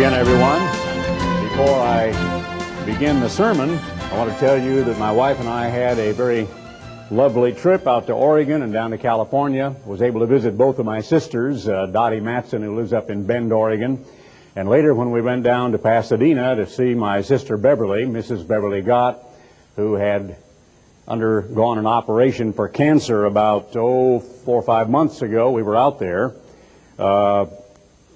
Again, everyone. Before I begin the sermon, I want to tell you that my wife and I had a very lovely trip out to Oregon and down to California. Was able to visit both of my sisters, uh, Dottie Matson, who lives up in Bend, Oregon, and later when we went down to Pasadena to see my sister Beverly, Mrs. Beverly Gott, who had undergone an operation for cancer about, oh, four or five months ago. We were out there. Uh,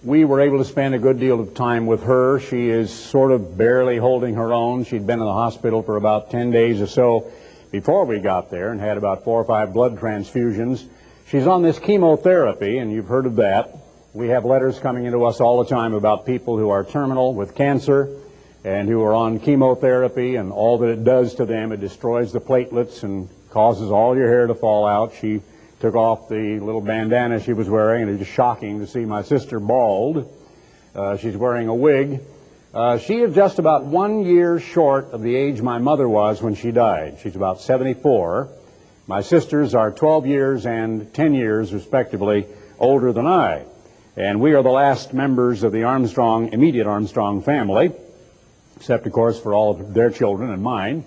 we were able to spend a good deal of time with her. She is sort of barely holding her own. She'd been in the hospital for about 10 days or so before we got there and had about four or five blood transfusions. She's on this chemotherapy, and you've heard of that. We have letters coming into us all the time about people who are terminal with cancer and who are on chemotherapy, and all that it does to them, it destroys the platelets and causes all your hair to fall out. She took off the little bandana she was wearing, and it's just shocking to see my sister bald. Uh, she's wearing a wig. Uh, she is just about one year short of the age my mother was when she died. She's about 74. My sisters are 12 years and 10 years, respectively, older than I. And we are the last members of the Armstrong, immediate Armstrong family, except, of course, for all of their children and mine.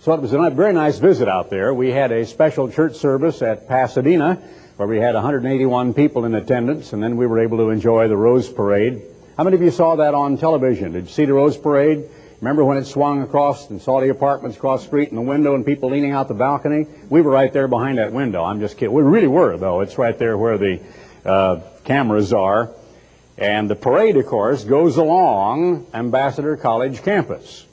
So it was a very nice visit out there. We had a special church service at Pasadena where we had 181 people in attendance, and then we were able to enjoy the Rose Parade. How many of you saw that on television? Did you see the Rose Parade? Remember when it swung across and saw the apartments across the street and the window and people leaning out the balcony? We were right there behind that window. I'm just kidding. We really were, though. It's right there where the uh, cameras are. And the parade, of course, goes along Ambassador College campus.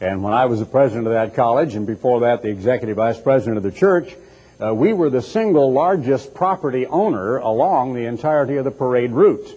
And when I was the president of that college, and before that the executive vice president of the church, uh, we were the single largest property owner along the entirety of the parade route.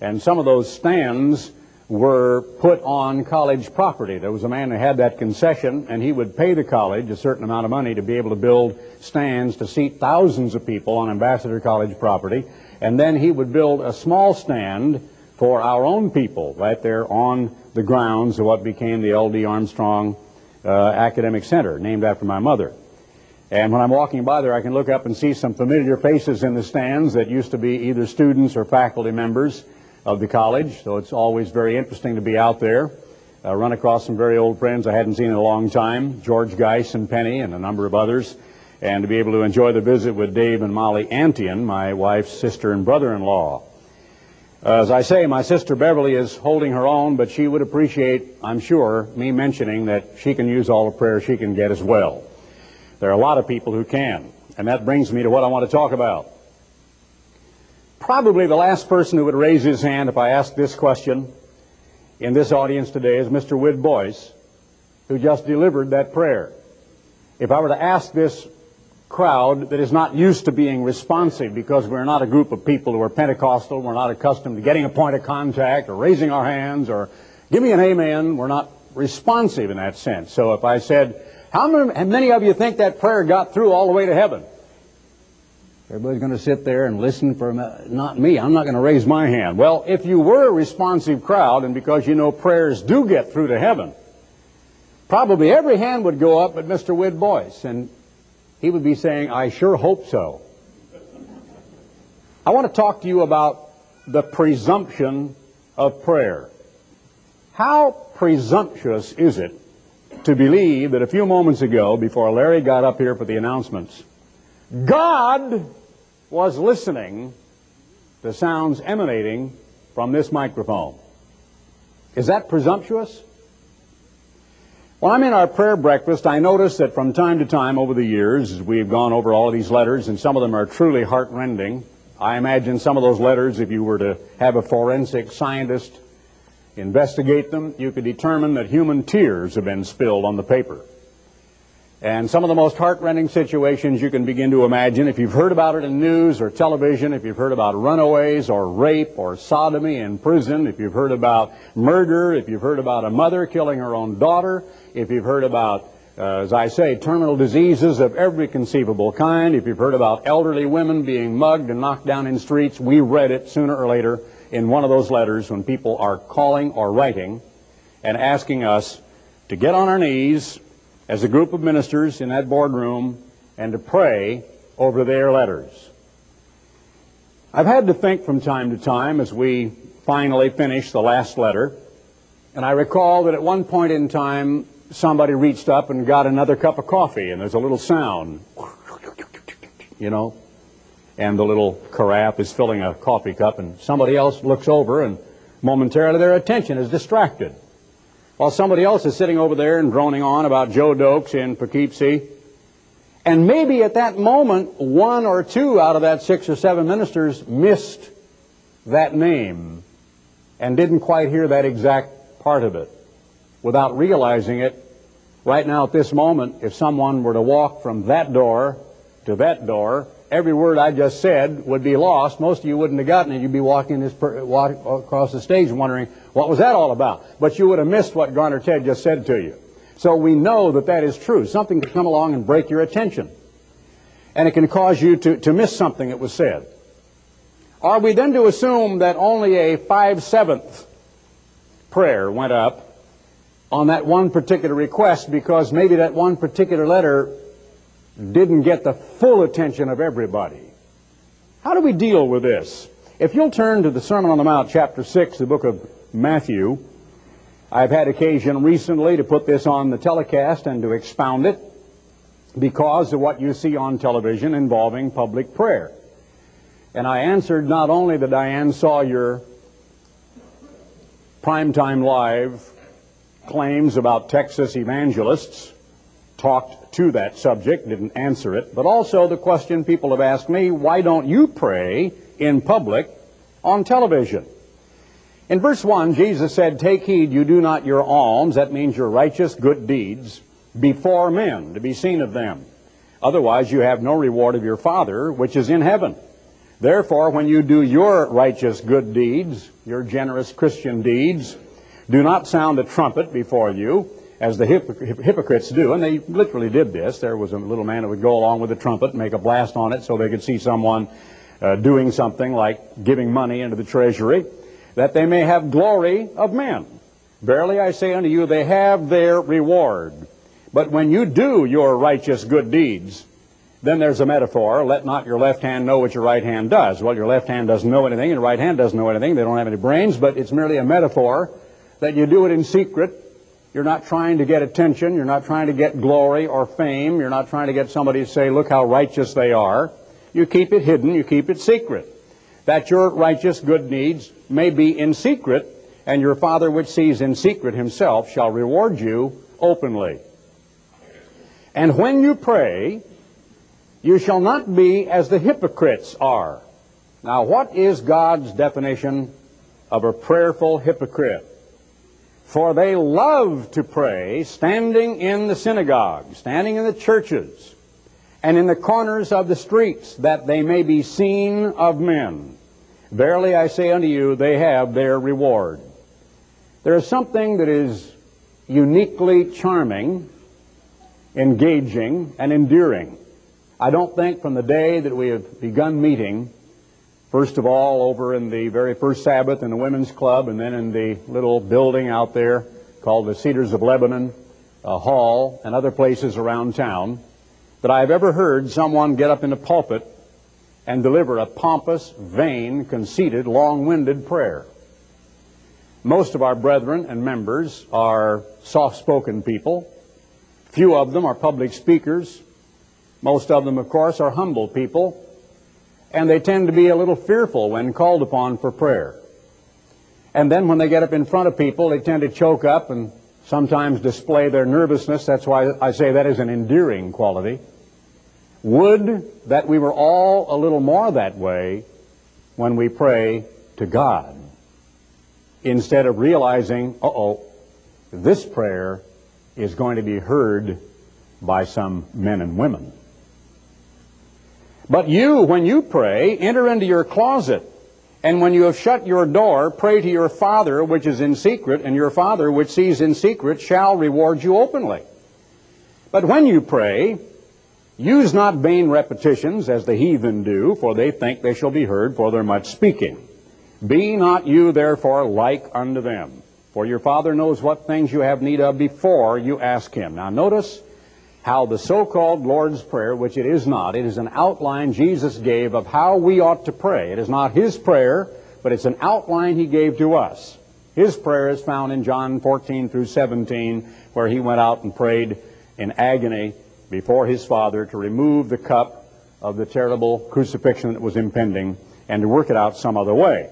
And some of those stands were put on college property. There was a man who had that concession, and he would pay the college a certain amount of money to be able to build stands to seat thousands of people on Ambassador College property. And then he would build a small stand for our own people right there on the grounds of what became the L.D. Armstrong uh, Academic Center, named after my mother. And when I'm walking by there, I can look up and see some familiar faces in the stands that used to be either students or faculty members of the college. So it's always very interesting to be out there. Run across some very old friends I hadn't seen in a long time, George Geis and Penny and a number of others, and to be able to enjoy the visit with Dave and Molly Antion, my wife's sister and brother-in-law. As I say, my sister Beverly is holding her own, but she would appreciate, I'm sure, me mentioning that she can use all the prayer she can get as well. There are a lot of people who can. And that brings me to what I want to talk about. Probably the last person who would raise his hand if I asked this question in this audience today is Mr. Wid Boyce, who just delivered that prayer. If I were to ask this crowd that is not used to being responsive because we're not a group of people who are Pentecostal. We're not accustomed to getting a point of contact or raising our hands or give me an amen. We're not responsive in that sense. So if I said, how many of you think that prayer got through all the way to heaven? Everybody's going to sit there and listen for not me. I'm not going to raise my hand. Well, if you were a responsive crowd, and because you know prayers do get through to heaven, probably every hand would go up but Mr. Wid Boyce. And he would be saying, I sure hope so. I want to talk to you about the presumption of prayer. How presumptuous is it to believe that a few moments ago, before Larry got up here for the announcements, God was listening to sounds emanating from this microphone? Is that presumptuous? When I'm in our prayer breakfast, I notice that from time to time over the years, as we've gone over all of these letters, and some of them are truly heartrending, I imagine some of those letters, if you were to have a forensic scientist investigate them, you could determine that human tears have been spilled on the paper. And some of the most heartrending situations you can begin to imagine, if you've heard about it in news or television, if you've heard about runaways or rape or sodomy in prison, if you've heard about murder, if you've heard about a mother killing her own daughter, if you've heard about, uh, as I say, terminal diseases of every conceivable kind, if you've heard about elderly women being mugged and knocked down in streets, we read it sooner or later in one of those letters when people are calling or writing and asking us to get on our knees as a group of ministers in that boardroom and to pray over their letters. I've had to think from time to time as we finally finished the last letter. And I recall that at one point in time, somebody reached up and got another cup of coffee, and there's a little sound, you know, and the little carafe is filling a coffee cup, and somebody else looks over, and momentarily their attention is distracted. While somebody else is sitting over there and droning on about Joe Doakes in Poughkeepsie. And maybe at that moment, one or two out of that six or seven ministers missed that name and didn't quite hear that exact part of it. Without realizing it, right now at this moment, if someone were to walk from that door to that door, every word I just said would be lost. Most of you wouldn't have gotten it. You'd be walking this per, walk across the stage wondering, what was that all about? But you would have missed what Garner Ted just said to you. So we know that that is true. Something can come along and break your attention. And it can cause you to, to miss something that was said. Are we then to assume that only a five-seventh prayer went up on that one particular request because maybe that one particular letter didn't get the full attention of everybody? How do we deal with this? If you'll turn to the Sermon on the Mount, chapter 6, the book of Matthew, I've had occasion recently to put this on the telecast and to expound it because of what you see on television involving public prayer. And I answered not only that Diane Sawyer primetime live claims about Texas evangelists, talked to that subject, didn't answer it, but also the question people have asked me, why don't you pray in public on television? In verse 1, Jesus said, Take heed you do not your alms, that means your righteous good deeds, before men, to be seen of them. Otherwise you have no reward of your Father, which is in heaven. Therefore, when you do your righteous good deeds, your generous Christian deeds, do not sound a trumpet before you, as the hypocrites do, and they literally did this. There was a little man that would go along with a trumpet and make a blast on it so they could see someone uh, doing something like giving money into the treasury, that they may have glory of men. Verily I say unto you, they have their reward. But when you do your righteous good deeds, then there's a metaphor, let not your left hand know what your right hand does. Well, your left hand doesn't know anything, your right hand doesn't know anything. They don't have any brains, but it's merely a metaphor that you do it in secret. You're not trying to get attention. You're not trying to get glory or fame. You're not trying to get somebody to say, look how righteous they are. You keep it hidden. You keep it secret. That your righteous good deeds may be in secret, and your Father which sees in secret himself shall reward you openly. And when you pray, you shall not be as the hypocrites are. Now, what is God's definition of a prayerful hypocrite? For they love to pray standing in the synagogues, standing in the churches, and in the corners of the streets, that they may be seen of men. Verily I say unto you, they have their reward. There is something that is uniquely charming, engaging, and endearing I don't think from the day that we have begun meeting, first of all over in the very first Sabbath in the Women's Club, and then in the little building out there called the Cedars of Lebanon uh, Hall, and other places around town, that I have ever heard someone get up in a pulpit and deliver a pompous, vain, conceited, long-winded prayer. Most of our brethren and members are soft-spoken people. Few of them are public speakers. Most of them, of course, are humble people, and they tend to be a little fearful when called upon for prayer. And then when they get up in front of people, they tend to choke up and sometimes display their nervousness. That's why I say that is an endearing quality. Would that we were all a little more that way when we pray to God instead of realizing, uh oh, this prayer is going to be heard by some men and women. But you, when you pray, enter into your closet, and when you have shut your door, pray to your Father which is in secret, and your Father which sees in secret shall reward you openly. But when you pray, use not vain repetitions as the heathen do, for they think they shall be heard for their much speaking. Be not you therefore like unto them, for your Father knows what things you have need of before you ask him. Now notice how the so-called Lord's Prayer, which it is not, it is an outline Jesus gave of how we ought to pray. It is not His prayer but it's an outline he gave to us. His prayer is found in John 14 through 17, where he went out and prayed in agony before his Father to remove the cup of the terrible crucifixion that was impending and to work it out some other way.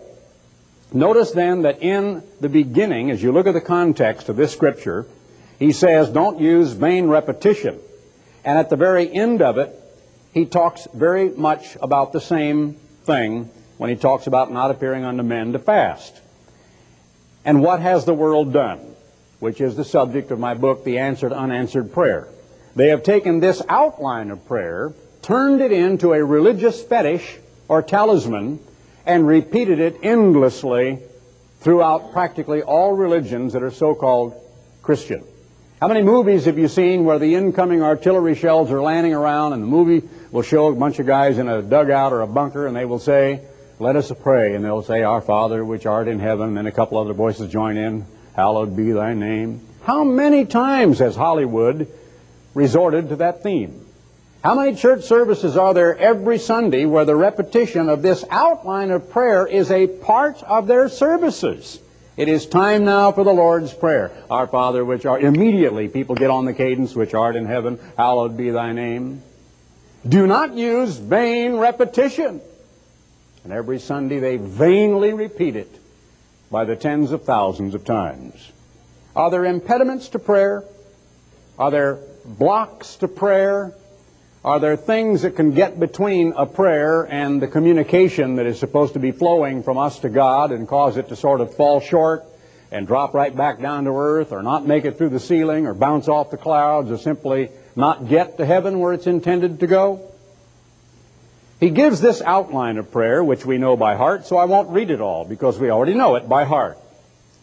Notice then that in the beginning, as you look at the context of this scripture, he says, don't use vain repetition. And at the very end of it, he talks very much about the same thing when he talks about not appearing unto men to fast. And what has the world done? Which is the subject of my book, The Answered Unanswered Prayer. They have taken this outline of prayer, turned it into a religious fetish or talisman, and repeated it endlessly throughout practically all religions that are so-called Christian. How many movies have you seen where the incoming artillery shells are landing around and the movie will show a bunch of guys in a dugout or a bunker and they will say, let us pray. And they'll say, Our Father which art in heaven. And a couple other voices join in, Hallowed be thy name. How many times has Hollywood resorted to that theme? How many church services are there every Sunday where the repetition of this outline of prayer is a part of their services? It is time now for the Lord's Prayer. Our Father which art... Immediately people get on the cadence, which art in heaven, hallowed be thy name. Do not use vain repetition. And every Sunday they vainly repeat it by the tens of thousands of times. Are there impediments to prayer? Are there blocks to prayer? Are there things that can get between a prayer and the communication that is supposed to be flowing from us to God and cause it to sort of fall short and drop right back down to earth or not make it through the ceiling or bounce off the clouds or simply not get to heaven where it's intended to go? He gives this outline of prayer, which we know by heart, so I won't read it all because we already know it by heart.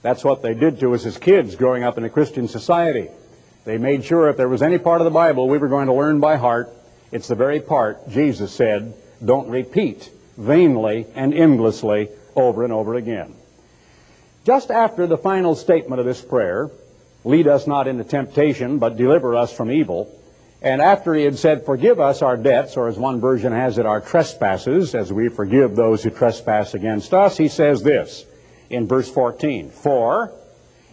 That's what they did to us as kids growing up in a Christian society. They made sure if there was any part of the Bible we were going to learn by heart, it's the very part Jesus said, don't repeat vainly and endlessly over and over again. Just after the final statement of this prayer, lead us not into temptation, but deliver us from evil, and after he had said, Forgive us our debts, or as one version has it, our trespasses, as we forgive those who trespass against us, he says this in verse 14 For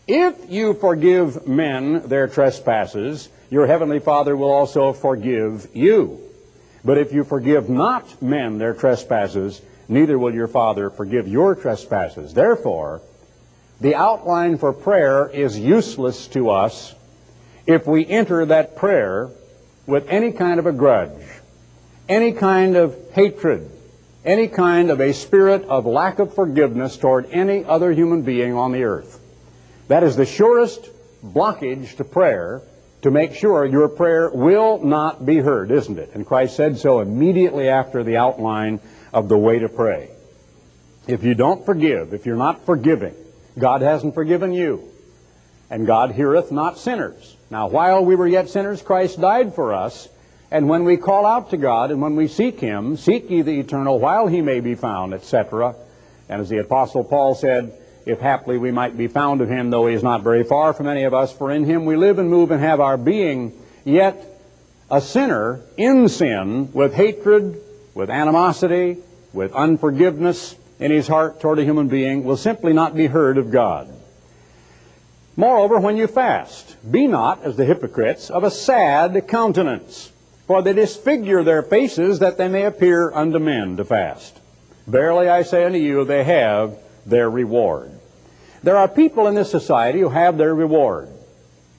if you forgive men their trespasses, your heavenly Father will also forgive you. But if you forgive not men their trespasses, neither will your Father forgive your trespasses. Therefore, the outline for prayer is useless to us if we enter that prayer with any kind of a grudge, any kind of hatred, any kind of a spirit of lack of forgiveness toward any other human being on the earth. That is the surest blockage to prayer to make sure your prayer will not be heard, isn't it? And Christ said so immediately after the outline of the way to pray. If you don't forgive, if you're not forgiving, God hasn't forgiven you. And God heareth not sinners. Now, while we were yet sinners, Christ died for us. And when we call out to God and when we seek Him, seek ye the eternal while He may be found, etc. And as the Apostle Paul said, if haply we might be found of Him, though He is not very far from any of us, for in Him we live and move and have our being, yet a sinner in sin with hatred, with animosity, with unforgiveness in his heart toward a human being will simply not be heard of God. Moreover, when you fast, be not, as the hypocrites, of a sad countenance, for they disfigure their faces that they may appear unto men to fast. Verily I say unto you, they have their reward. There are people in this society who have their reward.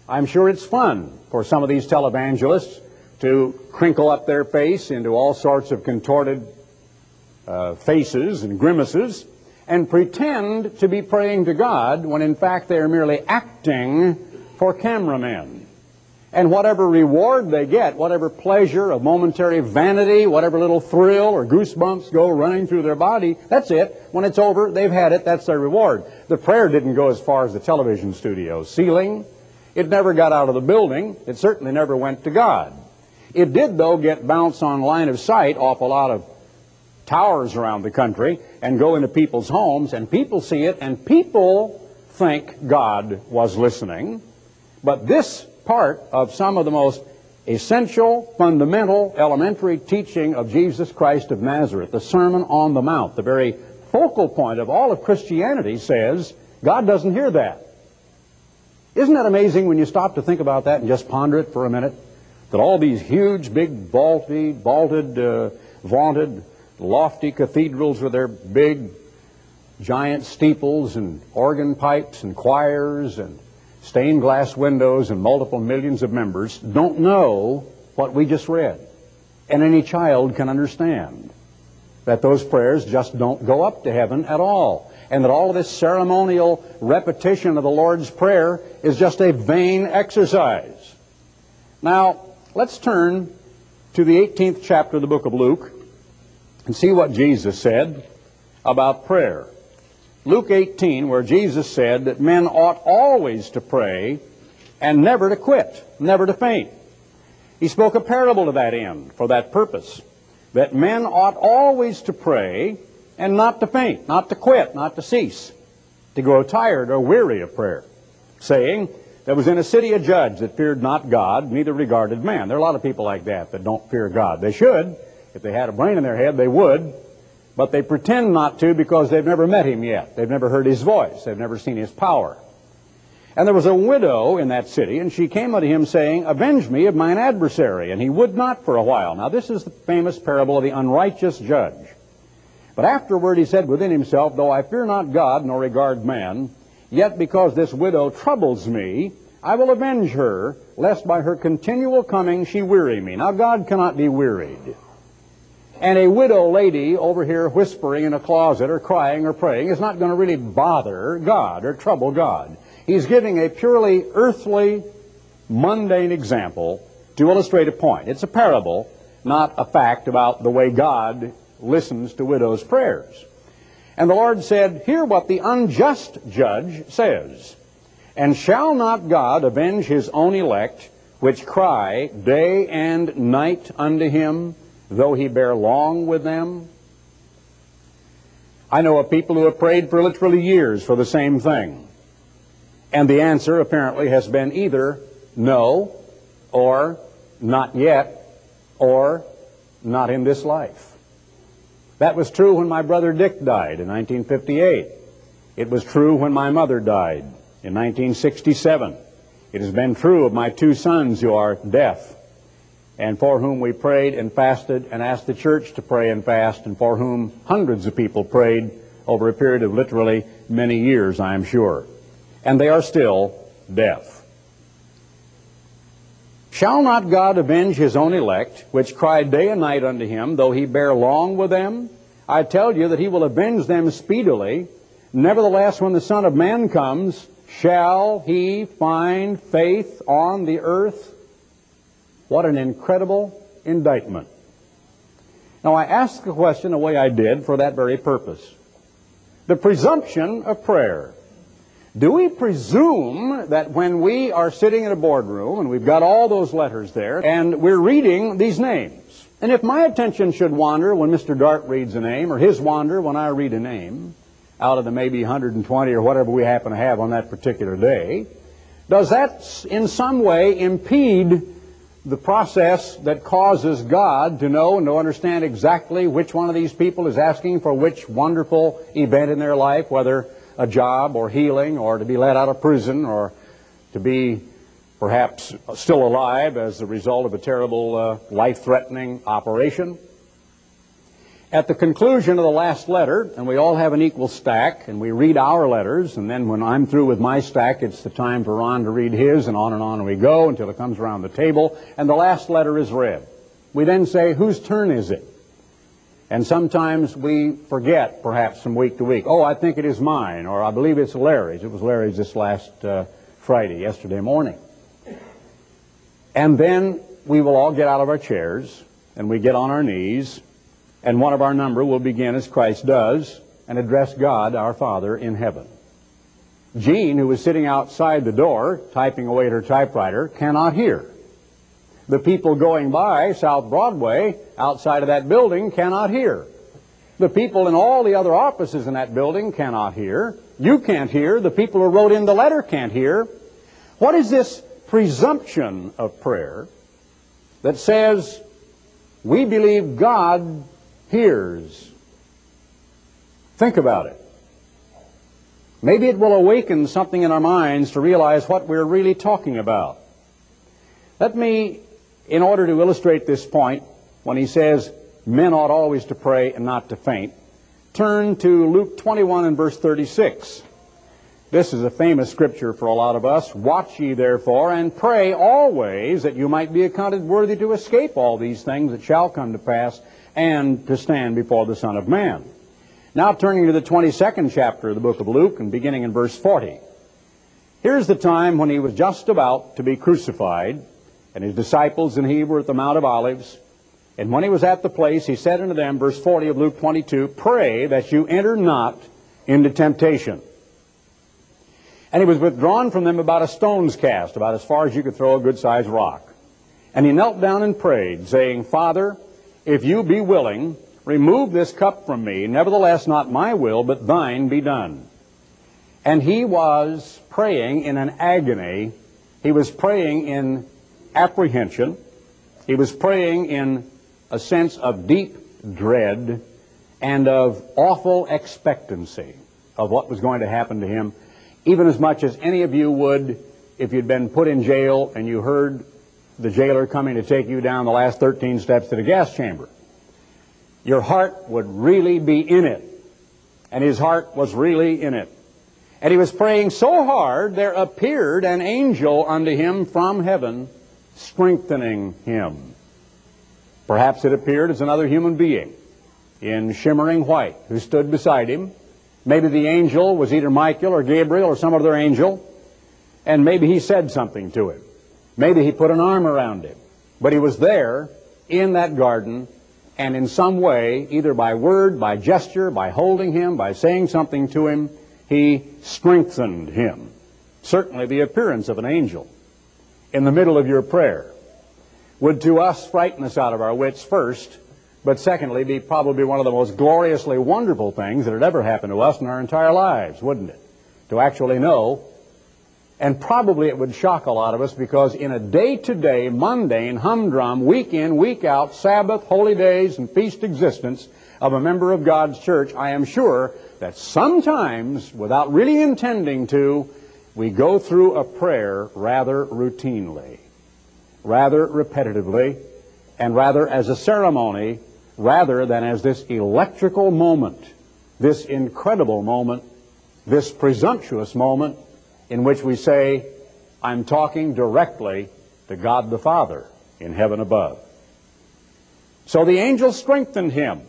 I'm sure it's fun for some of these televangelists to crinkle up their face into all sorts of contorted uh, faces and grimaces and pretend to be praying to God when in fact they are merely acting for cameramen. And whatever reward they get, whatever pleasure of momentary vanity, whatever little thrill or goosebumps go running through their body, that's it. When it's over, they've had it, that's their reward. The prayer didn't go as far as the television studio ceiling. It never got out of the building. It certainly never went to God. It did, though, get bounced on line of sight off a lot of towers around the country and go into people's homes, and people see it, and people think God was listening. But this part of some of the most essential, fundamental, elementary teaching of Jesus Christ of Nazareth, the Sermon on the Mount, the very focal point of all of Christianity says God doesn't hear that. Isn't that amazing when you stop to think about that and just ponder it for a minute? That all these huge, big, vaulted, vaulted, uh, vaunted, lofty cathedrals with their big, giant steeples and organ pipes and choirs and stained glass windows and multiple millions of members don't know what we just read. And any child can understand that those prayers just don't go up to heaven at all. And that all of this ceremonial repetition of the Lord's Prayer is just a vain exercise. Now, let's turn to the 18th chapter of the book of Luke and see what Jesus said about prayer. Luke 18, where Jesus said that men ought always to pray and never to quit, never to faint. He spoke a parable to that end, for that purpose, that men ought always to pray and not to faint, not to quit, not to cease, to grow tired or weary of prayer, saying, there was in a city a judge that feared not God, neither regarded man. There are a lot of people like that that don't fear God. They should. If they had a brain in their head, they would. But they pretend not to because they've never met him yet. They've never heard his voice. They've never seen his power. And there was a widow in that city, and she came unto him saying, Avenge me of mine adversary. And he would not for a while. Now this is the famous parable of the unrighteous judge. But afterward he said within himself, Though I fear not God, nor regard man, yet because this widow troubles me, I will avenge her, lest by her continual coming she weary me. Now God cannot be wearied. And a widow lady over here whispering in a closet or crying or praying is not going to really bother God or trouble God. He's giving a purely earthly, mundane example to illustrate a point. It's a parable, not a fact about the way God listens to widows' prayers. And the Lord said, Hear what the unjust judge says. And shall not God avenge his own elect, which cry day and night unto him? Though he bear long with them? I know of people who have prayed for literally years for the same thing. And the answer apparently has been either no, or not yet, or not in this life. That was true when my brother Dick died in 1958. It was true when my mother died in 1967. It has been true of my two sons who are deaf and for whom we prayed and fasted and asked the church to pray and fast, and for whom hundreds of people prayed over a period of literally many years, I am sure. And they are still deaf. Shall not God avenge his own elect, which cry day and night unto him, though he bear long with them? I tell you that he will avenge them speedily. Nevertheless, when the Son of Man comes, shall he find faith on the earth? What an incredible indictment. Now, I ask the question the way I did for that very purpose. The presumption of prayer. Do we presume that when we are sitting in a boardroom and we've got all those letters there and we're reading these names, and if my attention should wander when Mr. Dart reads a name or his wander when I read a name out of the maybe 120 or whatever we happen to have on that particular day, does that in some way impede the process that causes God to know and to understand exactly which one of these people is asking for which wonderful event in their life, whether a job or healing or to be let out of prison or to be perhaps still alive as a result of a terrible uh, life-threatening operation. At the conclusion of the last letter, and we all have an equal stack, and we read our letters, and then when I'm through with my stack, it's the time for Ron to read his, and on and on we go until it comes around the table, and the last letter is read. We then say, whose turn is it? And sometimes we forget, perhaps from week to week, oh, I think it is mine, or I believe it's Larry's. It was Larry's this last uh, Friday, yesterday morning. And then we will all get out of our chairs, and we get on our knees, and one of our number will begin as Christ does and address God, our Father, in heaven. Jean, who was sitting outside the door typing away at her typewriter, cannot hear. The people going by South Broadway outside of that building cannot hear. The people in all the other offices in that building cannot hear. You can't hear. The people who wrote in the letter can't hear. What is this presumption of prayer that says we believe God hears. Think about it. Maybe it will awaken something in our minds to realize what we're really talking about. Let me, in order to illustrate this point, when he says men ought always to pray and not to faint, turn to Luke 21 and verse 36. This is a famous scripture for a lot of us. Watch ye therefore and pray always that you might be accounted worthy to escape all these things that shall come to pass and to stand before the Son of Man. Now turning to the 22nd chapter of the book of Luke and beginning in verse 40. Here's the time when he was just about to be crucified, and his disciples and he were at the Mount of Olives. And when he was at the place, he said unto them, verse 40 of Luke 22, Pray that you enter not into temptation. And he was withdrawn from them about a stone's cast, about as far as you could throw a good-sized rock. And he knelt down and prayed, saying, Father, if you be willing, Remove this cup from me. Nevertheless, not my will, but thine be done. And he was praying in an agony. He was praying in apprehension. He was praying in a sense of deep dread and of awful expectancy of what was going to happen to him, even as much as any of you would if you'd been put in jail and you heard the jailer coming to take you down the last 13 steps to the gas chamber your heart would really be in it. And his heart was really in it. And he was praying so hard, there appeared an angel unto him from heaven, strengthening him. Perhaps it appeared as another human being in shimmering white who stood beside him. Maybe the angel was either Michael or Gabriel or some other angel, and maybe he said something to him. Maybe he put an arm around him. But he was there in that garden and in some way, either by word, by gesture, by holding him, by saying something to him, he strengthened him. Certainly the appearance of an angel in the middle of your prayer would to us frighten us out of our wits first, but secondly be probably one of the most gloriously wonderful things that had ever happened to us in our entire lives, wouldn't it? To actually know and probably it would shock a lot of us because in a day-to-day, mundane, humdrum, week in, week out, Sabbath, holy days, and feast existence of a member of God's church, I am sure that sometimes, without really intending to, we go through a prayer rather routinely, rather repetitively, and rather as a ceremony, rather than as this electrical moment, this incredible moment, this presumptuous moment in which we say, I'm talking directly to God the Father in heaven above. So the angel strengthened him.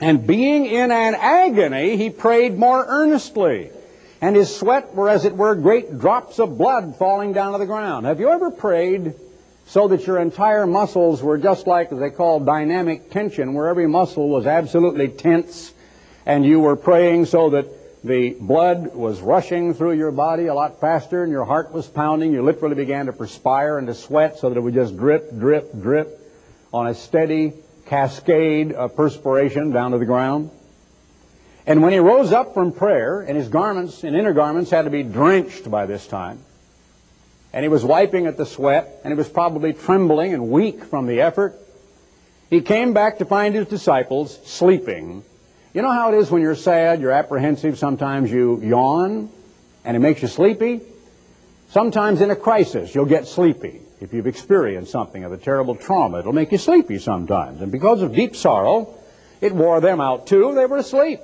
And being in an agony, he prayed more earnestly. And his sweat were, as it were, great drops of blood falling down to the ground. Have you ever prayed so that your entire muscles were just like, they call dynamic tension, where every muscle was absolutely tense, and you were praying so that the blood was rushing through your body a lot faster and your heart was pounding. You literally began to perspire and to sweat so that it would just drip, drip, drip on a steady cascade of perspiration down to the ground. And when he rose up from prayer, and his garments and inner garments had to be drenched by this time, and he was wiping at the sweat, and he was probably trembling and weak from the effort, he came back to find his disciples sleeping you know how it is when you're sad, you're apprehensive, sometimes you yawn and it makes you sleepy? Sometimes in a crisis you'll get sleepy. If you've experienced something of a terrible trauma, it'll make you sleepy sometimes. And because of deep sorrow, it wore them out too. They were asleep.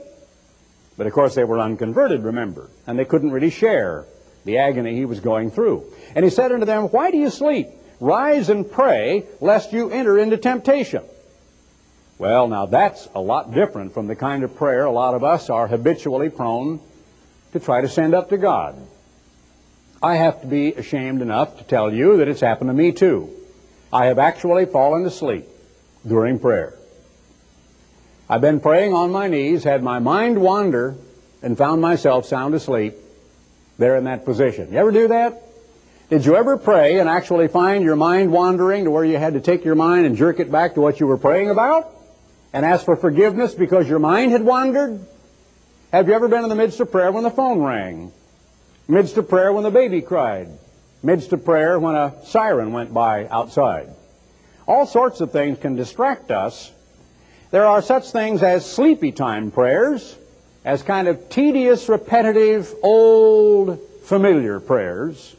But of course they were unconverted, remember, and they couldn't really share the agony he was going through. And he said unto them, Why do you sleep? Rise and pray, lest you enter into temptation. Well, now that's a lot different from the kind of prayer a lot of us are habitually prone to try to send up to God. I have to be ashamed enough to tell you that it's happened to me too. I have actually fallen asleep during prayer. I've been praying on my knees, had my mind wander, and found myself sound asleep there in that position. You ever do that? Did you ever pray and actually find your mind wandering to where you had to take your mind and jerk it back to what you were praying about? And ask for forgiveness because your mind had wandered? Have you ever been in the midst of prayer when the phone rang? Midst of prayer when the baby cried? Midst of prayer when a siren went by outside? All sorts of things can distract us. There are such things as sleepy time prayers, as kind of tedious, repetitive, old, familiar prayers.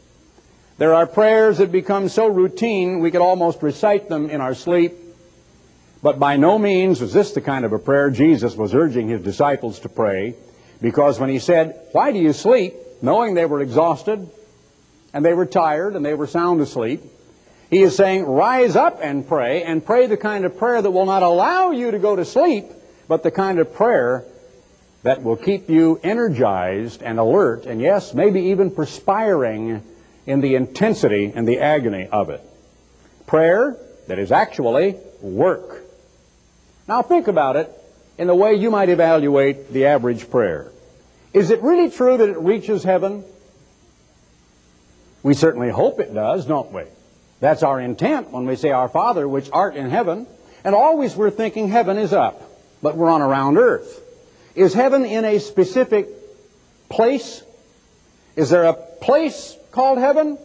There are prayers that become so routine we could almost recite them in our sleep. But by no means was this the kind of a prayer Jesus was urging his disciples to pray, because when he said, Why do you sleep? knowing they were exhausted and they were tired and they were sound asleep, he is saying, Rise up and pray, and pray the kind of prayer that will not allow you to go to sleep, but the kind of prayer that will keep you energized and alert, and yes, maybe even perspiring in the intensity and the agony of it. Prayer that is actually work. Now think about it in the way you might evaluate the average prayer. Is it really true that it reaches heaven? We certainly hope it does, don't we? That's our intent when we say, Our Father, which art in heaven. And always we're thinking heaven is up, but we're on a round earth. Is heaven in a specific place? Is there a place called heaven?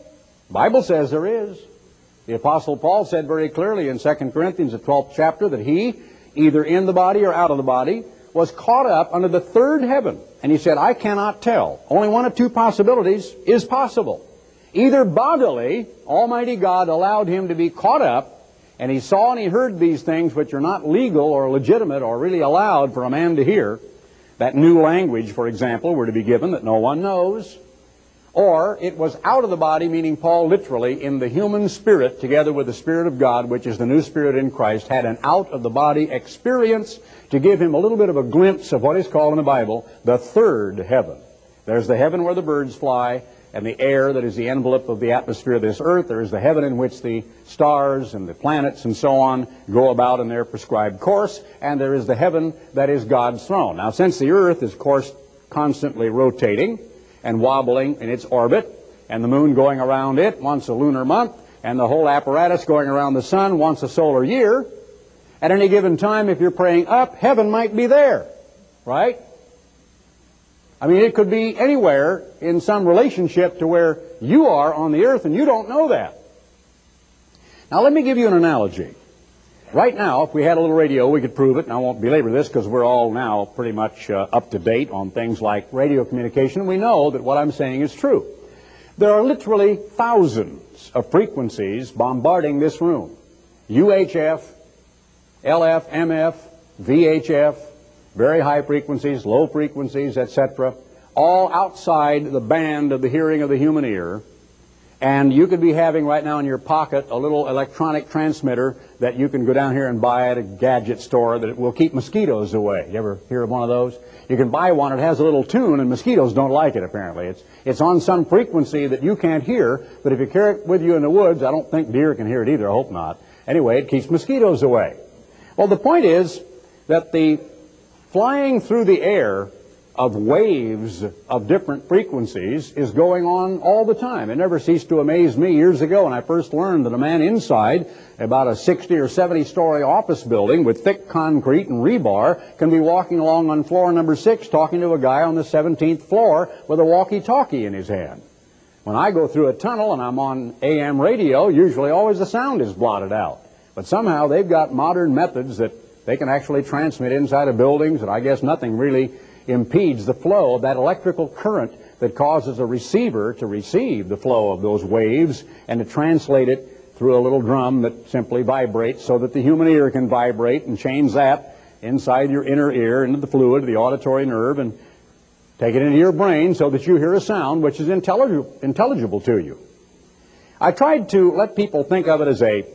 The Bible says there is. The Apostle Paul said very clearly in 2 Corinthians, the 12th chapter, that he, either in the body or out of the body, was caught up under the third heaven. And he said, I cannot tell. Only one of two possibilities is possible. Either bodily, Almighty God allowed him to be caught up, and he saw and he heard these things which are not legal or legitimate or really allowed for a man to hear. That new language, for example, were to be given that no one knows. Or it was out of the body, meaning Paul literally, in the human spirit, together with the Spirit of God, which is the new Spirit in Christ, had an out of the body experience to give him a little bit of a glimpse of what is called in the Bible the third heaven. There's the heaven where the birds fly, and the air that is the envelope of the atmosphere of this earth. There is the heaven in which the stars and the planets and so on go about in their prescribed course. And there is the heaven that is God's throne. Now, since the earth is, of course, constantly rotating and wobbling in its orbit, and the moon going around it once a lunar month, and the whole apparatus going around the sun once a solar year, at any given time, if you're praying up, heaven might be there, right? I mean, it could be anywhere in some relationship to where you are on the earth and you don't know that. Now, let me give you an analogy. Right now, if we had a little radio, we could prove it, and I won't belabor this because we're all now pretty much uh, up to date on things like radio communication. We know that what I'm saying is true. There are literally thousands of frequencies bombarding this room. UHF, LF, MF, VHF, very high frequencies, low frequencies, etc., all outside the band of the hearing of the human ear. And you could be having right now in your pocket a little electronic transmitter that you can go down here and buy at a gadget store that will keep mosquitoes away. You ever hear of one of those? You can buy one, it has a little tune, and mosquitoes don't like it apparently. It's, it's on some frequency that you can't hear, but if you carry it with you in the woods, I don't think deer can hear it either, I hope not. Anyway, it keeps mosquitoes away. Well, the point is that the flying through the air of waves of different frequencies is going on all the time. It never ceased to amaze me years ago when I first learned that a man inside about a 60 or 70 story office building with thick concrete and rebar can be walking along on floor number six talking to a guy on the 17th floor with a walkie-talkie in his hand. When I go through a tunnel and I'm on AM radio, usually always the sound is blotted out. But somehow they've got modern methods that they can actually transmit inside of buildings, and I guess nothing really impedes the flow of that electrical current that causes a receiver to receive the flow of those waves and to translate it through a little drum that simply vibrates so that the human ear can vibrate and change that inside your inner ear into the fluid, of the auditory nerve, and take it into your brain so that you hear a sound which is intelligible, intelligible to you. I tried to let people think of it as a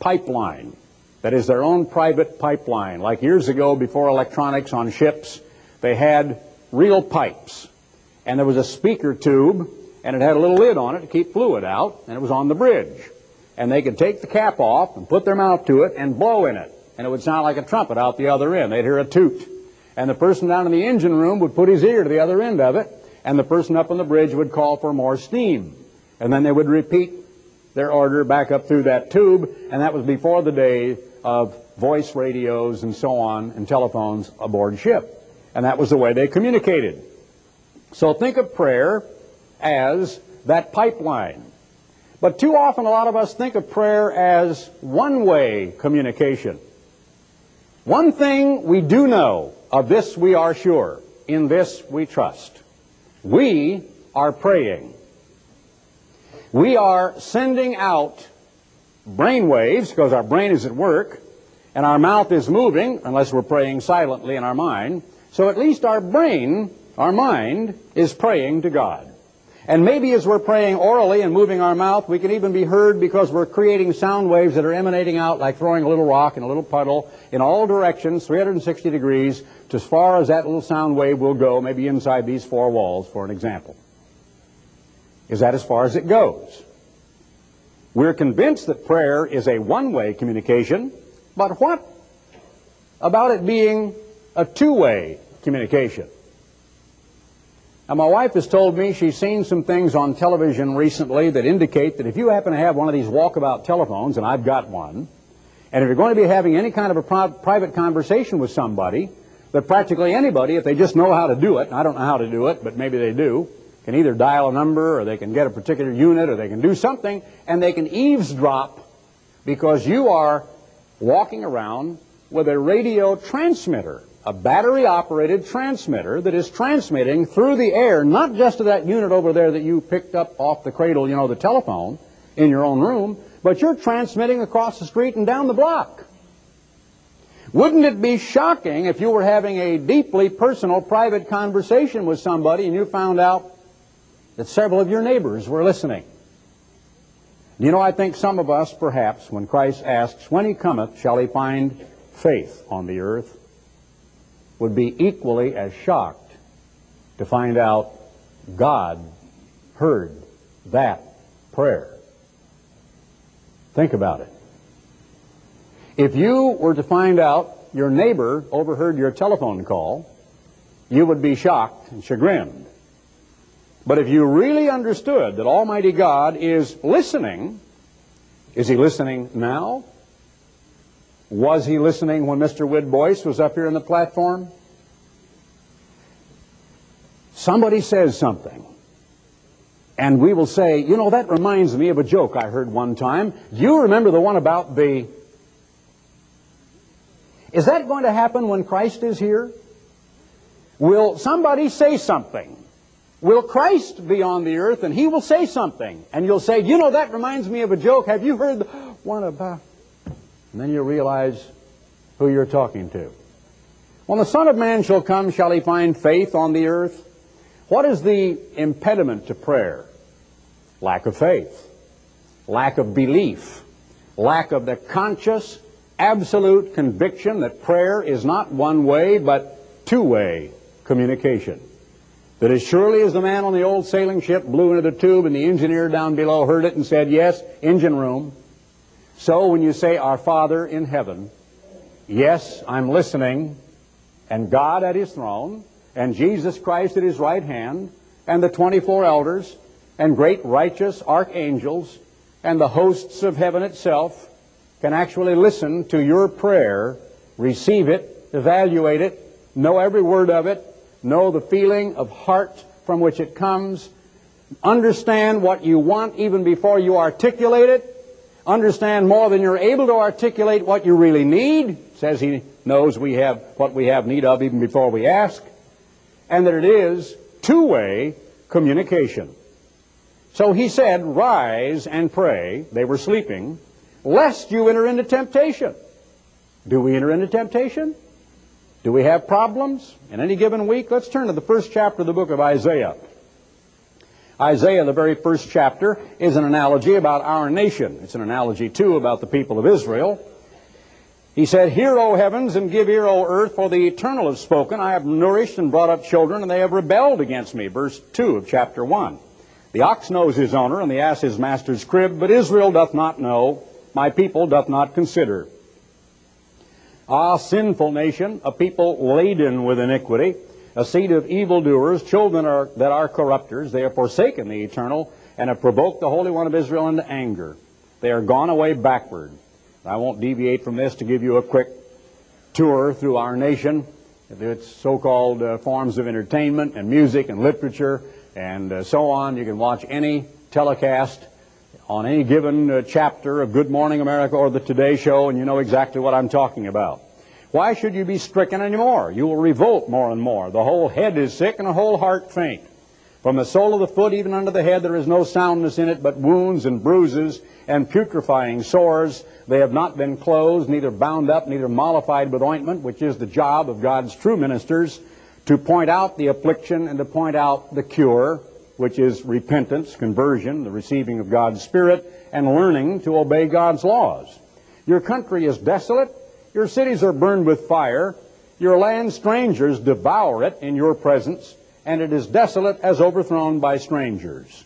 pipeline that is their own private pipeline. Like years ago, before electronics on ships, they had real pipes. And there was a speaker tube, and it had a little lid on it to keep fluid out, and it was on the bridge. And they could take the cap off and put their mouth to it and blow in it. And it would sound like a trumpet out the other end. They'd hear a toot. And the person down in the engine room would put his ear to the other end of it, and the person up on the bridge would call for more steam. And then they would repeat their order back up through that tube, and that was before the day of voice radios and so on and telephones aboard ship. And that was the way they communicated. So think of prayer as that pipeline. But too often a lot of us think of prayer as one-way communication. One thing we do know, of this we are sure, in this we trust. We are praying. We are sending out brain waves because our brain is at work and our mouth is moving unless we're praying silently in our mind. So at least our brain, our mind, is praying to God. And maybe as we're praying orally and moving our mouth, we can even be heard because we're creating sound waves that are emanating out like throwing a little rock in a little puddle in all directions, 360 degrees, to as far as that little sound wave will go, maybe inside these four walls, for an example. Is that as far as it goes? We're convinced that prayer is a one-way communication, but what about it being a two-way communication? Now, my wife has told me she's seen some things on television recently that indicate that if you happen to have one of these walkabout telephones, and I've got one, and if you're going to be having any kind of a pri private conversation with somebody, that practically anybody, if they just know how to do it, and I don't know how to do it, but maybe they do, can either dial a number or they can get a particular unit or they can do something, and they can eavesdrop because you are walking around with a radio transmitter a battery operated transmitter that is transmitting through the air, not just to that unit over there that you picked up off the cradle, you know, the telephone in your own room, but you're transmitting across the street and down the block. Wouldn't it be shocking if you were having a deeply personal private conversation with somebody and you found out that several of your neighbors were listening? You know, I think some of us, perhaps, when Christ asks, When he cometh, shall he find faith on the earth? Would be equally as shocked to find out God heard that prayer. Think about it. If you were to find out your neighbor overheard your telephone call, you would be shocked and chagrined. But if you really understood that Almighty God is listening, is He listening now? Was he listening when Mr. Boyce was up here on the platform? Somebody says something. And we will say, you know, that reminds me of a joke I heard one time. Do you remember the one about the. Is that going to happen when Christ is here? Will somebody say something? Will Christ be on the earth and he will say something? And you'll say, you know, that reminds me of a joke. Have you heard the one about. And then you realize who you're talking to. When the Son of Man shall come, shall he find faith on the earth? What is the impediment to prayer? Lack of faith, lack of belief, lack of the conscious, absolute conviction that prayer is not one way, but two way communication. That as surely as the man on the old sailing ship blew into the tube and the engineer down below heard it and said, Yes, engine room, so when you say, Our Father in heaven, yes, I'm listening, and God at his throne, and Jesus Christ at his right hand, and the 24 elders, and great righteous archangels, and the hosts of heaven itself can actually listen to your prayer, receive it, evaluate it, know every word of it, know the feeling of heart from which it comes, understand what you want even before you articulate it, understand more than you're able to articulate what you really need, says he knows we have what we have need of even before we ask, and that it is two-way communication. So he said, Rise and pray. They were sleeping, lest you enter into temptation. Do we enter into temptation? Do we have problems in any given week? Let's turn to the first chapter of the book of Isaiah. Isaiah, the very first chapter, is an analogy about our nation. It's an analogy, too, about the people of Israel. He said, Hear, O heavens, and give ear, O earth, for the eternal have spoken. I have nourished and brought up children, and they have rebelled against me. Verse 2 of chapter 1. The ox knows his owner, and the ass his master's crib, but Israel doth not know, my people doth not consider. Ah, sinful nation, a people laden with iniquity a seed of evildoers, children are, that are corrupters. They have forsaken the eternal and have provoked the Holy One of Israel into anger. They are gone away backward. I won't deviate from this to give you a quick tour through our nation, its so-called uh, forms of entertainment and music and literature and uh, so on. You can watch any telecast on any given uh, chapter of Good Morning America or the Today Show, and you know exactly what I'm talking about. Why should you be stricken any more? You will revolt more and more. The whole head is sick and the whole heart faint. From the sole of the foot even unto the head there is no soundness in it, but wounds and bruises and putrefying sores. They have not been closed, neither bound up, neither mollified with ointment, which is the job of God's true ministers, to point out the affliction and to point out the cure, which is repentance, conversion, the receiving of God's Spirit, and learning to obey God's laws. Your country is desolate. Your cities are burned with fire. Your land strangers devour it in your presence, and it is desolate as overthrown by strangers.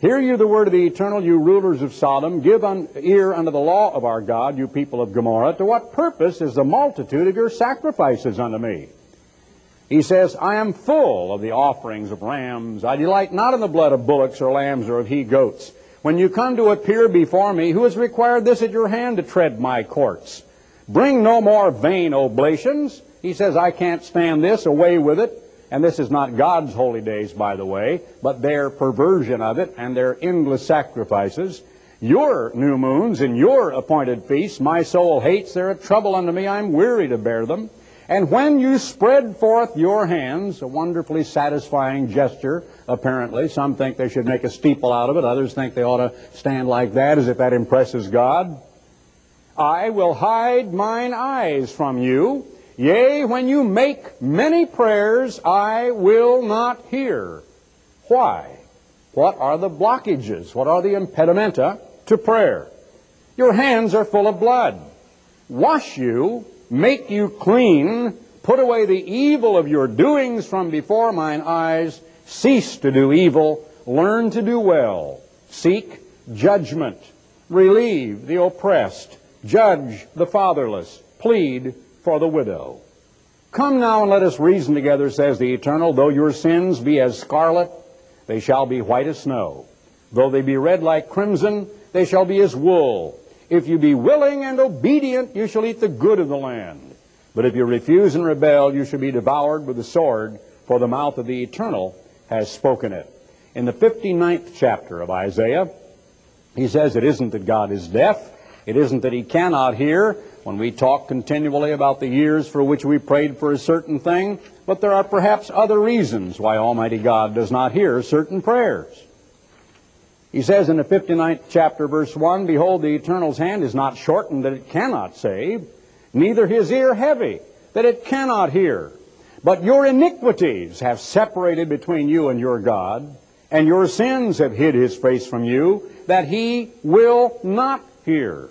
Hear you the word of the eternal, you rulers of Sodom. Give un- ear unto the law of our God, you people of Gomorrah. To what purpose is the multitude of your sacrifices unto me? He says, I am full of the offerings of rams. I delight not in the blood of bullocks or lambs or of he goats. When you come to appear before me, who has required this at your hand to tread my courts? Bring no more vain oblations. He says, I can't stand this, away with it. And this is not God's holy days, by the way, but their perversion of it and their endless sacrifices. Your new moons and your appointed feasts, my soul hates. They're a trouble unto me. I'm weary to bear them. And when you spread forth your hands, a wonderfully satisfying gesture, apparently. Some think they should make a steeple out of it. Others think they ought to stand like that as if that impresses God. I will hide mine eyes from you. Yea, when you make many prayers, I will not hear. Why? What are the blockages? What are the impedimenta to prayer? Your hands are full of blood. Wash you, make you clean, put away the evil of your doings from before mine eyes, cease to do evil, learn to do well, seek judgment, relieve the oppressed, judge the fatherless, plead for the widow. Come now and let us reason together, says the Eternal. Though your sins be as scarlet, they shall be white as snow. Though they be red like crimson, they shall be as wool. If you be willing and obedient, you shall eat the good of the land. But if you refuse and rebel, you shall be devoured with the sword, for the mouth of the Eternal has spoken it. In the 59th chapter of Isaiah, he says it isn't that God is deaf, it isn't that he cannot hear when we talk continually about the years for which we prayed for a certain thing, but there are perhaps other reasons why Almighty God does not hear certain prayers. He says in the 59th chapter, verse 1, Behold, the Eternal's hand is not shortened that it cannot save, neither his ear heavy that it cannot hear. But your iniquities have separated between you and your God, and your sins have hid his face from you, that he will not hear.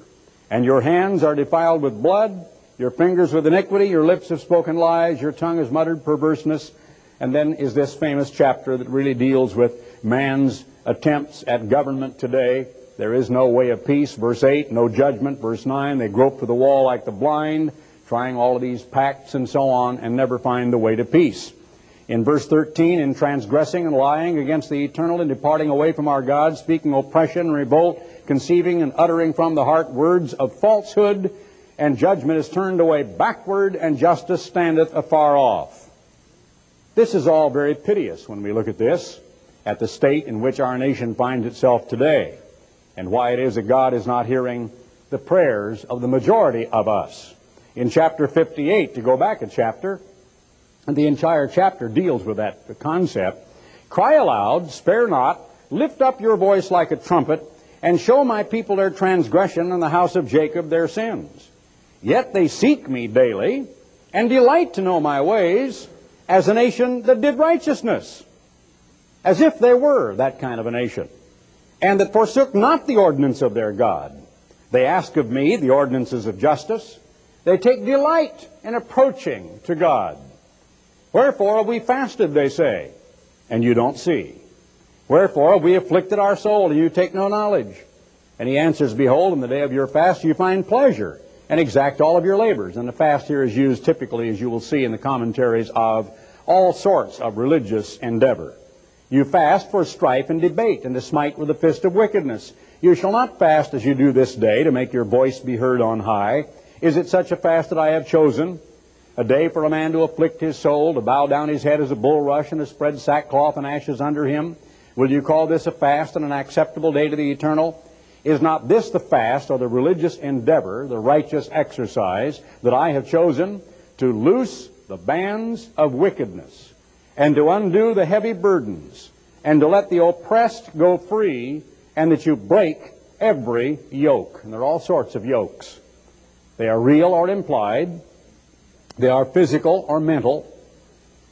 And your hands are defiled with blood, your fingers with iniquity, your lips have spoken lies, your tongue has muttered perverseness. And then is this famous chapter that really deals with man's attempts at government today. There is no way of peace. Verse 8, no judgment. Verse 9, they grope for the wall like the blind, trying all of these pacts and so on, and never find the way to peace. In verse 13, in transgressing and lying against the eternal and departing away from our God, speaking oppression and revolt, conceiving and uttering from the heart words of falsehood, and judgment is turned away backward, and justice standeth afar off. This is all very piteous when we look at this, at the state in which our nation finds itself today, and why it is that God is not hearing the prayers of the majority of us. In chapter 58, to go back a chapter, and the entire chapter deals with that concept. Cry aloud, spare not, lift up your voice like a trumpet, and show my people their transgression and the house of Jacob their sins. Yet they seek me daily, and delight to know my ways, as a nation that did righteousness, as if they were that kind of a nation, and that forsook not the ordinance of their God. They ask of me the ordinances of justice. They take delight in approaching to God. Wherefore have we fasted, they say, and you don't see. Wherefore have we afflicted our soul, and you take no knowledge. And he answers, Behold, in the day of your fast you find pleasure, and exact all of your labors. And the fast here is used typically, as you will see in the commentaries, of all sorts of religious endeavor. You fast for strife and debate, and to smite with the fist of wickedness. You shall not fast as you do this day, to make your voice be heard on high. Is it such a fast that I have chosen? A day for a man to afflict his soul, to bow down his head as a bulrush, and to spread sackcloth and ashes under him? Will you call this a fast and an acceptable day to the eternal? Is not this the fast or the religious endeavor, the righteous exercise that I have chosen to loose the bands of wickedness and to undo the heavy burdens and to let the oppressed go free and that you break every yoke. And there are all sorts of yokes. They are real or implied. They are physical or mental.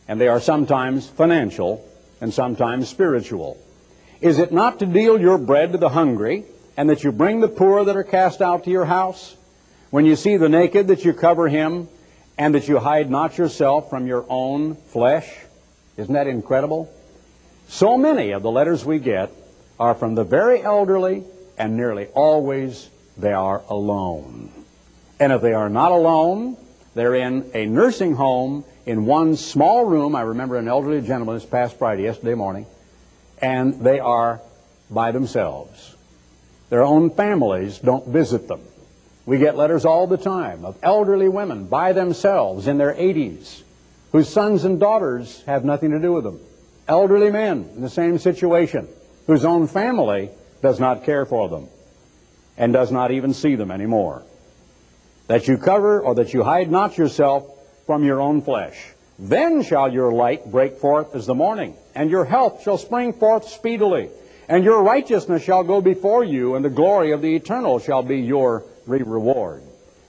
And they are sometimes financial and sometimes spiritual. Is it not to deal your bread to the hungry and that you bring the poor that are cast out to your house? When you see the naked, that you cover him, and that you hide not yourself from your own flesh? Isn't that incredible? So many of the letters we get are from the very elderly, and nearly always they are alone. And if they are not alone, they're in a nursing home in one small room. I remember an elderly gentleman this past Friday, yesterday morning, and they are by themselves. Their own families don't visit them. We get letters all the time of elderly women by themselves in their 80s whose sons and daughters have nothing to do with them. Elderly men in the same situation whose own family does not care for them and does not even see them anymore. That you cover or that you hide not yourself from your own flesh. Then shall your light break forth as the morning, and your health shall spring forth speedily. And your righteousness shall go before you, and the glory of the eternal shall be your reward.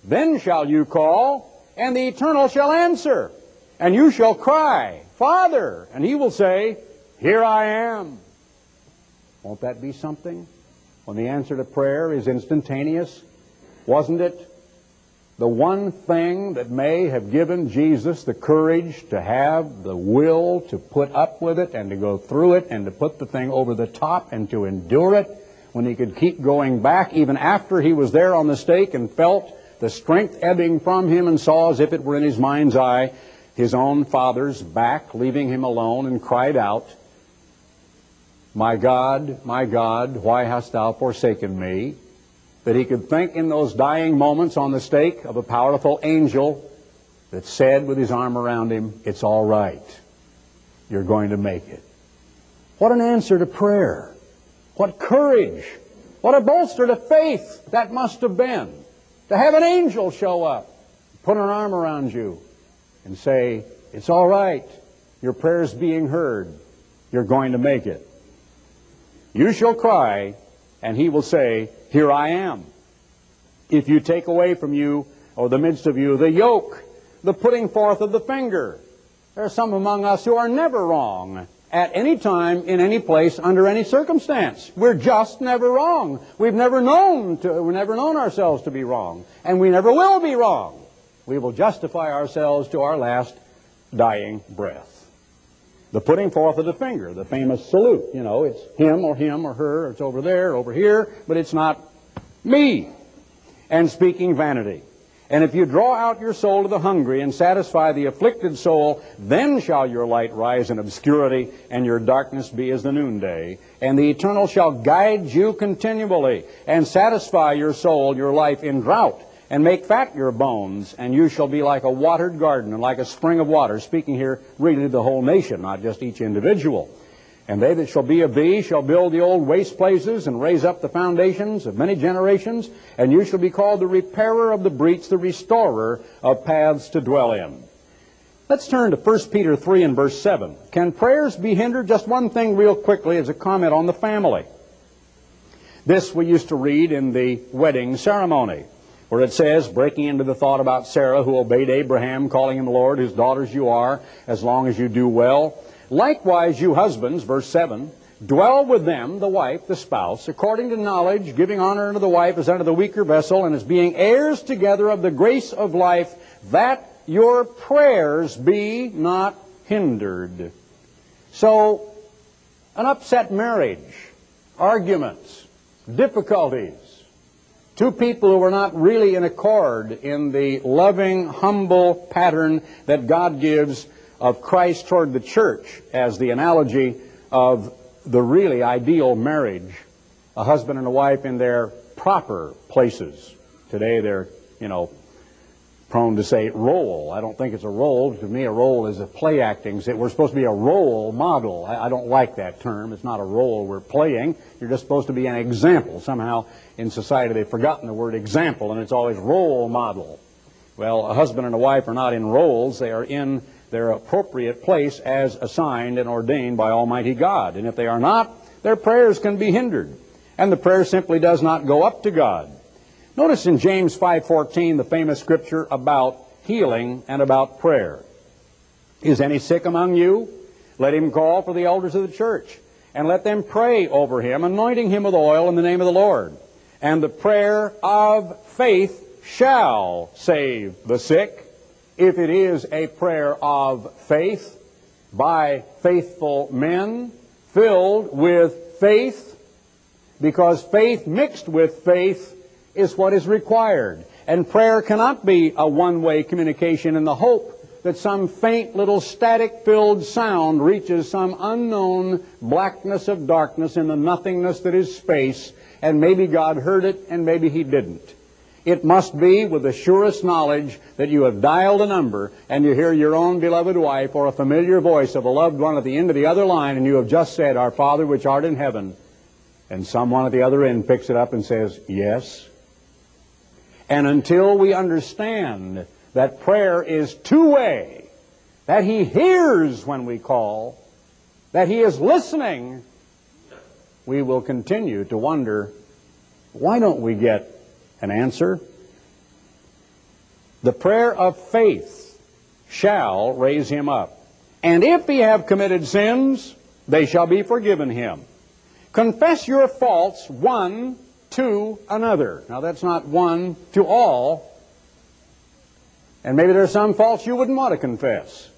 Then shall you call, and the eternal shall answer. And you shall cry, Father, and he will say, Here I am. Won't that be something? When the answer to prayer is instantaneous, wasn't it the one thing that may have given Jesus the courage to have the will to put up with it and to go through it and to put the thing over the top and to endure it when he could keep going back even after he was there on the stake and felt the strength ebbing from him and saw as if it were in his mind's eye his own father's back leaving him alone and cried out, My God, my God, why hast thou forsaken me? That he could think in those dying moments on the stake of a powerful angel that said with his arm around him, It's all right. You're going to make it. What an answer to prayer. What courage. What a bolster to faith that must have been. To have an angel show up, put an arm around you, and say, It's all right. Your prayer's being heard. You're going to make it. You shall cry, and he will say, here I am. If you take away from you, or the midst of you, the yoke, the putting forth of the finger. There are some among us who are never wrong at any time, in any place, under any circumstance. We're just never wrong. We've never known to, we've never known ourselves to be wrong, and we never will be wrong. We will justify ourselves to our last dying breath. The putting forth of the finger, the famous salute. You know, it's him or him or her, it's over there, over here, but it's not me. And speaking vanity. And if you draw out your soul to the hungry and satisfy the afflicted soul, then shall your light rise in obscurity and your darkness be as the noonday. And the eternal shall guide you continually and satisfy your soul, your life in drought and make fat your bones, and you shall be like a watered garden and like a spring of water. Speaking here really the whole nation, not just each individual. And they that shall be of thee shall build the old waste places and raise up the foundations of many generations, and you shall be called the repairer of the breach, the restorer of paths to dwell in. Let's turn to 1 Peter 3 and verse 7. Can prayers be hindered? Just one thing real quickly as a comment on the family. This we used to read in the wedding ceremony where it says, breaking into the thought about Sarah who obeyed Abraham, calling him Lord, whose daughters you are, as long as you do well. Likewise, you husbands, verse 7, dwell with them, the wife, the spouse, according to knowledge, giving honor unto the wife as unto the weaker vessel, and as being heirs together of the grace of life, that your prayers be not hindered. So, an upset marriage, arguments, difficulties, Two people who were not really in accord in the loving, humble pattern that God gives of Christ toward the church as the analogy of the really ideal marriage. A husband and a wife in their proper places. Today they're, you know, prone to say role. I don't think it's a role. To me, a role is a play acting. We're supposed to be a role model. I, don't like that term. It's not a role we're playing. You're just supposed to be an example. Somehow in society they've forgotten the word example, and it's always role model. Well, a husband and a wife are not in roles. They are in their appropriate place as assigned and ordained by Almighty God. And if they are not, their prayers can be hindered. And the prayer simply does not go up to God. Notice in James 5:14 the famous scripture about healing and about prayer. Is any sick among you? Let him call for the elders of the church, and let them pray over him, anointing him with oil in the name of the Lord. And the prayer of faith shall save the sick, if it is a prayer of faith by faithful men, filled with faith, because faith mixed with faith is what is required. And prayer cannot be a one-way communication in the hope that some faint little static-filled sound reaches some unknown blackness of darkness in the nothingness that is space, and maybe God heard it and maybe he didn't. It must be with the surest knowledge that you have dialed a number and you hear your own beloved wife or a familiar voice of a loved one at the end of the other line and you have just said, Our Father which art in heaven, and someone at the other end picks it up and says, Yes. And until we understand that prayer is two-way, that He hears when we call, that He is listening, we will continue to wonder, why don't we get an answer? The prayer of faith shall raise him up. And if he have committed sins, they shall be forgiven him. Confess your faults one to another. Now that's not one to all. And maybe there's some faults you wouldn't want to confess.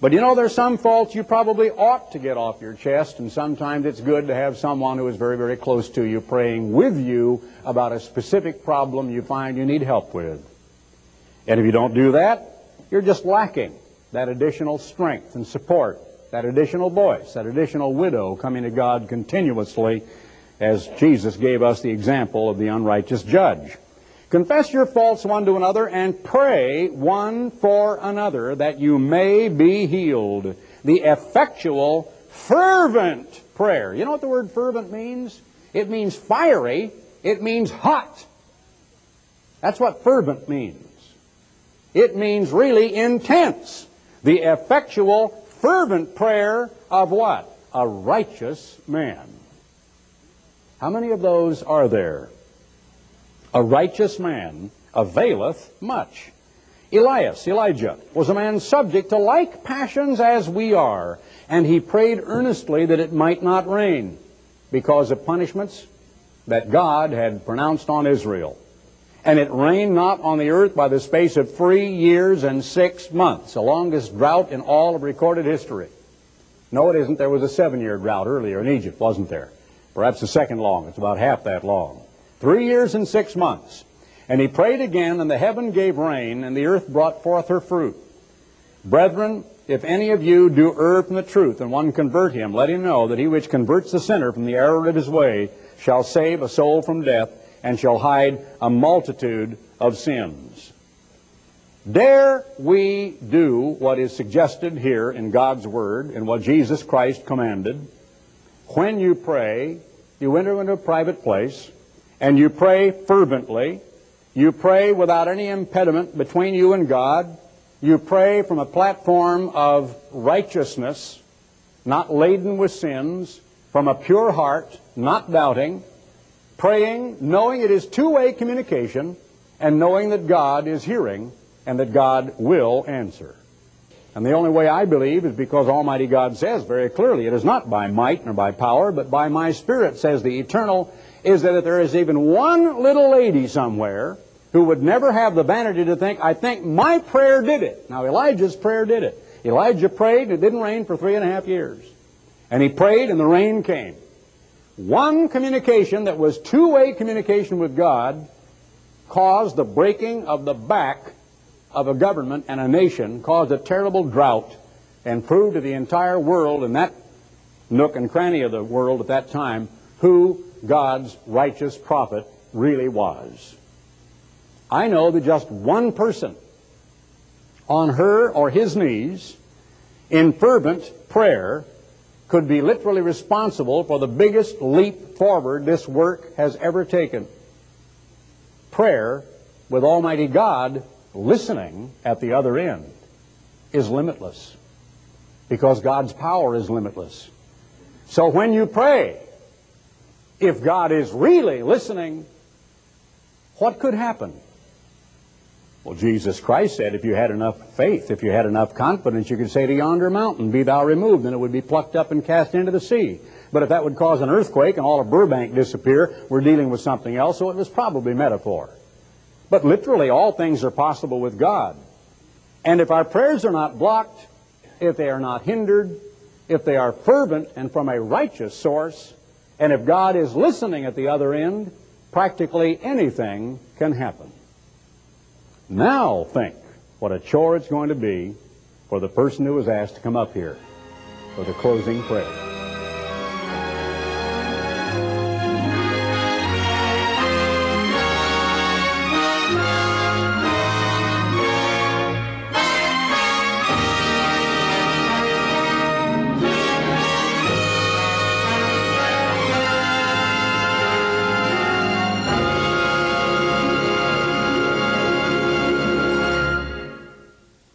But you know, there's some faults you probably ought to get off your chest, and sometimes it's good to have someone who is very, very close to you praying with you about a specific problem you find you need help with. And if you don't do that, you're just lacking that additional strength and support, that additional voice, that additional widow coming to God continuously as Jesus gave us the example of the unrighteous judge. Confess your faults one to another and pray one for another that you may be healed. The effectual, fervent prayer. You know what the word fervent means? It means fiery. It means hot. That's what fervent means. It means really intense. The effectual, fervent prayer of what? A righteous man. How many of those are there? A righteous man availeth much. Elias, Elijah, was a man subject to like passions as we are, and he prayed earnestly that it might not rain because of punishments that God had pronounced on Israel. And it rained not on the earth by the space of three years and six months, the longest drought in all of recorded history. No, it isn't. There was a seven-year drought earlier in Egypt, wasn't there? Perhaps the second longest, about half that long. Three years and six months. And he prayed again, and the heaven gave rain, and the earth brought forth her fruit. Brethren, if any of you do err from the truth, and one convert him, let him know that he which converts the sinner from the error of his way shall save a soul from death, and shall hide a multitude of sins. Dare we do what is suggested here in God's Word and what Jesus Christ commanded? When you pray, you enter into a private place and you pray fervently. You pray without any impediment between you and God. You pray from a platform of righteousness, not laden with sins, from a pure heart, not doubting, praying, knowing it is two-way communication, and knowing that God is hearing and that God will answer. And the only way I believe is because Almighty God says very clearly, it is not by might nor by power, but by my Spirit, says the Eternal, is that if there is even one little lady somewhere who would never have the vanity to think, I think my prayer did it. Now, Elijah's prayer did it. Elijah prayed, and it didn't rain for three and a half years. And he prayed, and the rain came. One communication that was two-way communication with God caused the breaking of the back of a government and a nation caused a terrible drought and proved to the entire world in that nook and cranny of the world at that time who God's righteous prophet really was. I know that just one person on her or his knees in fervent prayer could be literally responsible for the biggest leap forward this work has ever taken. Prayer with Almighty God listening at the other end is limitless because God's power is limitless. So when you pray, if God is really listening, what could happen? Well, Jesus Christ said if you had enough faith, if you had enough confidence, you could say to yonder mountain, Be thou removed, and it would be plucked up and cast into the sea. But if that would cause an earthquake and all of Burbank disappear, we're dealing with something else, so it was probably metaphor. But literally, all things are possible with God. And if our prayers are not blocked, if they are not hindered, if they are fervent and from a righteous source, and if God is listening at the other end, practically anything can happen. Now think what a chore it's going to be for the person who was asked to come up here for the closing prayer.